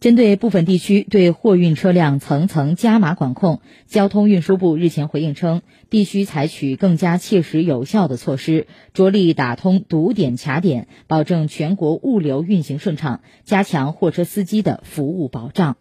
针对部分地区对货运车辆层层加码管控交通运输部日前回应称必须采取更加切实有效的措施着力打通堵点卡点保证全国物流运行顺畅加强货车司机的服务保障。